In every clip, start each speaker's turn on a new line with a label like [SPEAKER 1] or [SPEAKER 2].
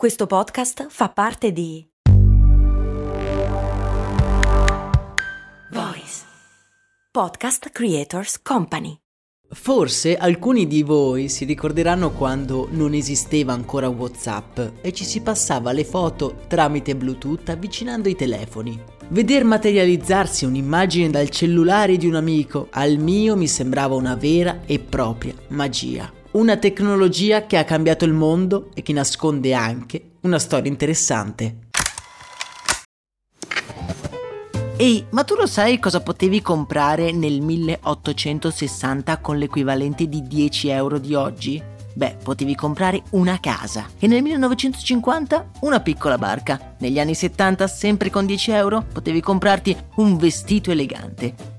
[SPEAKER 1] Questo podcast fa parte di Voice Podcast Creators Company.
[SPEAKER 2] Forse alcuni di voi si ricorderanno quando non esisteva ancora WhatsApp e ci si passava le foto tramite Bluetooth avvicinando i telefoni. Veder materializzarsi un'immagine dal cellulare di un amico al mio mi sembrava una vera e propria magia. Una tecnologia che ha cambiato il mondo e che nasconde anche una storia interessante.
[SPEAKER 3] Ehi, ma tu lo sai cosa potevi comprare nel 1860 con l'equivalente di 10 euro di oggi? Beh, potevi comprare una casa e nel 1950 una piccola barca. Negli anni 70, sempre con 10 euro, potevi comprarti un vestito elegante.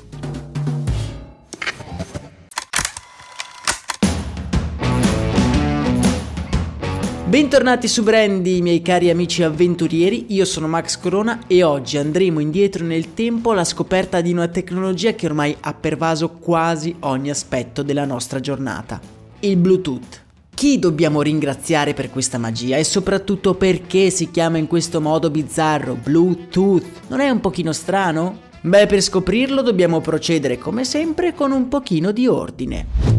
[SPEAKER 2] Bentornati su Brandy, miei cari amici avventurieri, io sono Max Corona e oggi andremo indietro nel tempo alla scoperta di una tecnologia che ormai ha pervaso quasi ogni aspetto della nostra giornata, il Bluetooth. Chi dobbiamo ringraziare per questa magia e soprattutto perché si chiama in questo modo bizzarro Bluetooth? Non è un pochino strano? Beh, per scoprirlo dobbiamo procedere come sempre con un pochino di ordine.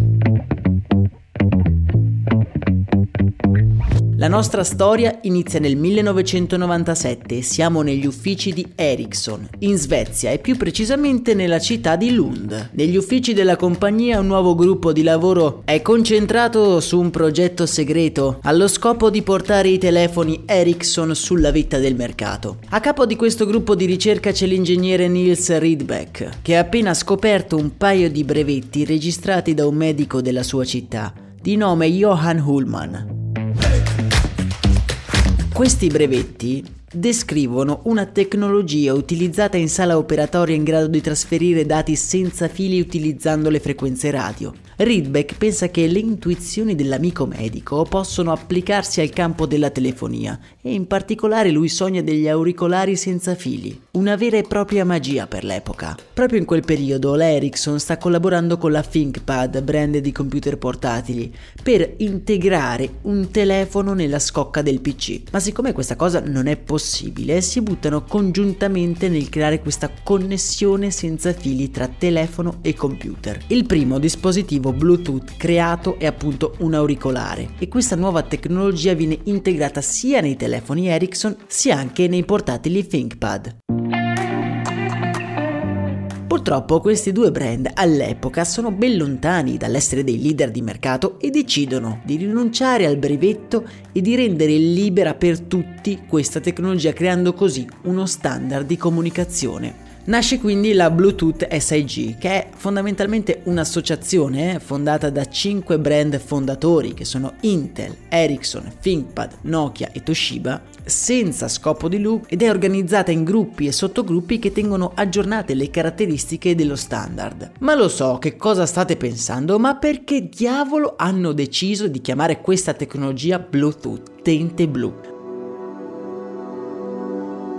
[SPEAKER 2] La nostra storia inizia nel 1997 e siamo negli uffici di Ericsson, in Svezia e più precisamente nella città di Lund. Negli uffici della compagnia un nuovo gruppo di lavoro è concentrato su un progetto segreto allo scopo di portare i telefoni Ericsson sulla vetta del mercato. A capo di questo gruppo di ricerca c'è l'ingegnere Niels Rydbeck, che ha appena scoperto un paio di brevetti registrati da un medico della sua città, di nome Johan Hullman. Questi brevetti descrivono una tecnologia utilizzata in sala operatoria in grado di trasferire dati senza fili utilizzando le frequenze radio. Rydbeck pensa che le intuizioni dell'amico medico possono applicarsi al campo della telefonia e in particolare lui sogna degli auricolari senza fili, una vera e propria magia per l'epoca. Proprio in quel periodo l'Ericsson sta collaborando con la ThinkPad, brand di computer portatili, per integrare un telefono nella scocca del PC. Ma siccome questa cosa non è possibile, si buttano congiuntamente nel creare questa connessione senza fili tra telefono e computer. Il primo dispositivo Bluetooth creato è appunto un auricolare e questa nuova tecnologia viene integrata sia nei telefoni Ericsson sia anche nei portatili ThinkPad. Purtroppo questi due brand all'epoca sono ben lontani dall'essere dei leader di mercato e decidono di rinunciare al brevetto e di rendere libera per tutti questa tecnologia creando così uno standard di comunicazione. Nasce quindi la Bluetooth SIG, che è fondamentalmente un'associazione fondata da 5 brand fondatori che sono Intel, Ericsson, ThinkPad, Nokia e Toshiba, senza scopo di lucro ed è organizzata in gruppi e sottogruppi che tengono aggiornate le caratteristiche dello standard. Ma lo so che cosa state pensando, ma perché diavolo hanno deciso di chiamare questa tecnologia Bluetooth, tente blu?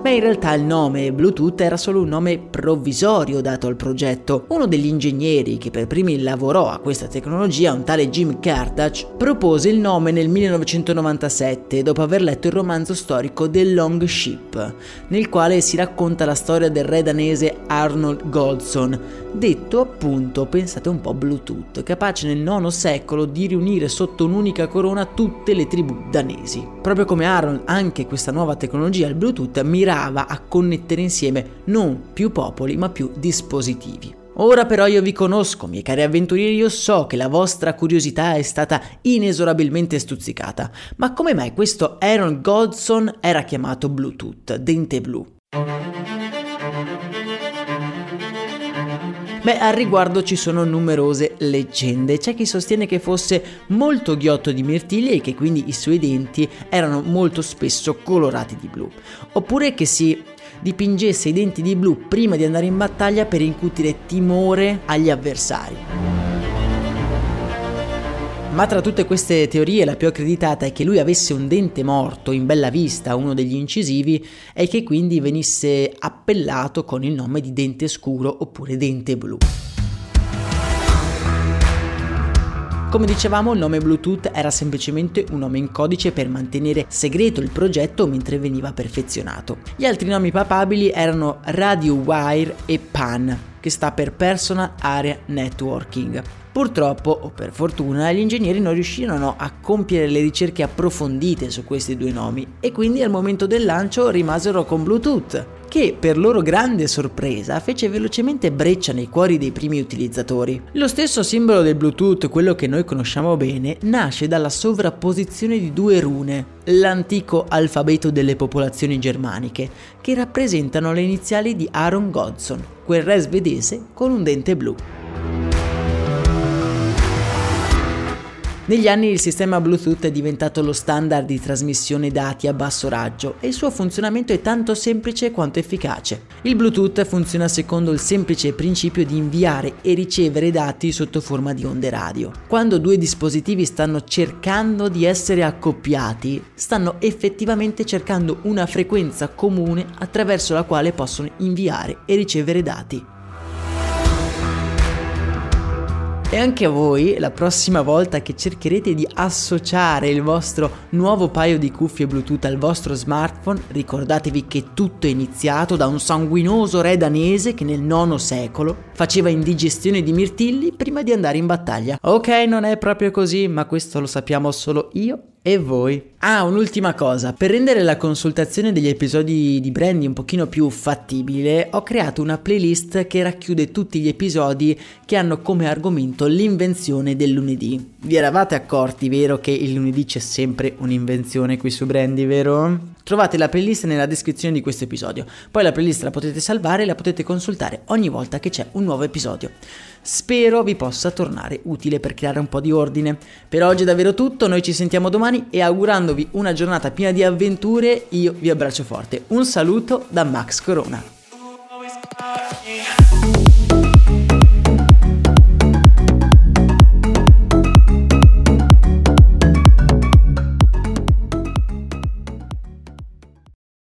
[SPEAKER 2] Beh, in realtà il nome Bluetooth era solo un nome provvisorio dato al progetto. Uno degli ingegneri che per primi lavorò a questa tecnologia, un tale Jim Kardach, propose il nome nel 1997 dopo aver letto il romanzo storico The Long Ship, nel quale si racconta la storia del re danese Arnold Goldson, detto appunto, pensate un po' Bluetooth, capace nel IX secolo di riunire sotto un'unica corona tutte le tribù danesi. Proprio come Arnold, anche questa nuova tecnologia, il Bluetooth, mirava a connettere insieme non più popoli ma più dispositivi. Ora però io vi conosco, miei cari avventurieri, io so che la vostra curiosità è stata inesorabilmente stuzzicata. Ma come mai questo Aaron Godson era chiamato Bluetooth, dente blu? Beh, al riguardo ci sono numerose leggende. C'è chi sostiene che fosse molto ghiotto di mirtilli e che quindi i suoi denti erano molto spesso colorati di blu. Oppure che si dipingesse i denti di blu prima di andare in battaglia per incutire timore agli avversari. Ma tra tutte queste teorie la più accreditata è che lui avesse un dente morto in bella vista, uno degli incisivi, e che quindi venisse appellato con il nome di dente scuro oppure dente blu. Come dicevamo, il nome Bluetooth era semplicemente un nome in codice per mantenere segreto il progetto mentre veniva perfezionato. Gli altri nomi papabili erano Radio Wire e PAN, che sta per Personal Area Networking. Purtroppo, o per fortuna, gli ingegneri non riuscirono a compiere le ricerche approfondite su questi due nomi e quindi al momento del lancio rimasero con Bluetooth, che per loro grande sorpresa fece velocemente breccia nei cuori dei primi utilizzatori. Lo stesso simbolo del Bluetooth, quello che noi conosciamo bene, nasce dalla sovrapposizione di due rune, l'antico alfabeto delle popolazioni germaniche, che rappresentano le iniziali di Aaron Godson, quel re svedese con un dente blu. Negli anni il sistema Bluetooth è diventato lo standard di trasmissione dati a basso raggio e il suo funzionamento è tanto semplice quanto efficace. Il Bluetooth funziona secondo il semplice principio di inviare e ricevere dati sotto forma di onde radio. Quando due dispositivi stanno cercando di essere accoppiati, stanno effettivamente cercando una frequenza comune attraverso la quale possono inviare e ricevere dati. E anche a voi, la prossima volta che cercherete di associare il vostro nuovo paio di cuffie Bluetooth al vostro smartphone, ricordatevi che tutto è iniziato da un sanguinoso re danese che nel IX secolo faceva indigestione di mirtilli prima di andare in battaglia. Ok, non è proprio così, ma questo lo sappiamo solo io e voi? Ah, un'ultima cosa, per rendere la consultazione degli episodi di Brandy un pochino più fattibile, ho creato una playlist che racchiude tutti gli episodi che hanno come argomento l'invenzione del lunedì. Vi eravate accorti, vero, che il lunedì c'è sempre un'invenzione qui su Brandy, vero? Trovate la playlist nella descrizione di questo episodio. Poi la playlist la potete salvare e la potete consultare ogni volta che c'è un nuovo episodio. Spero vi possa tornare utile per creare un po' di ordine. Per oggi è davvero tutto, noi ci sentiamo domani e augurandovi una giornata piena di avventure, io vi abbraccio forte. Un saluto da Max Corona.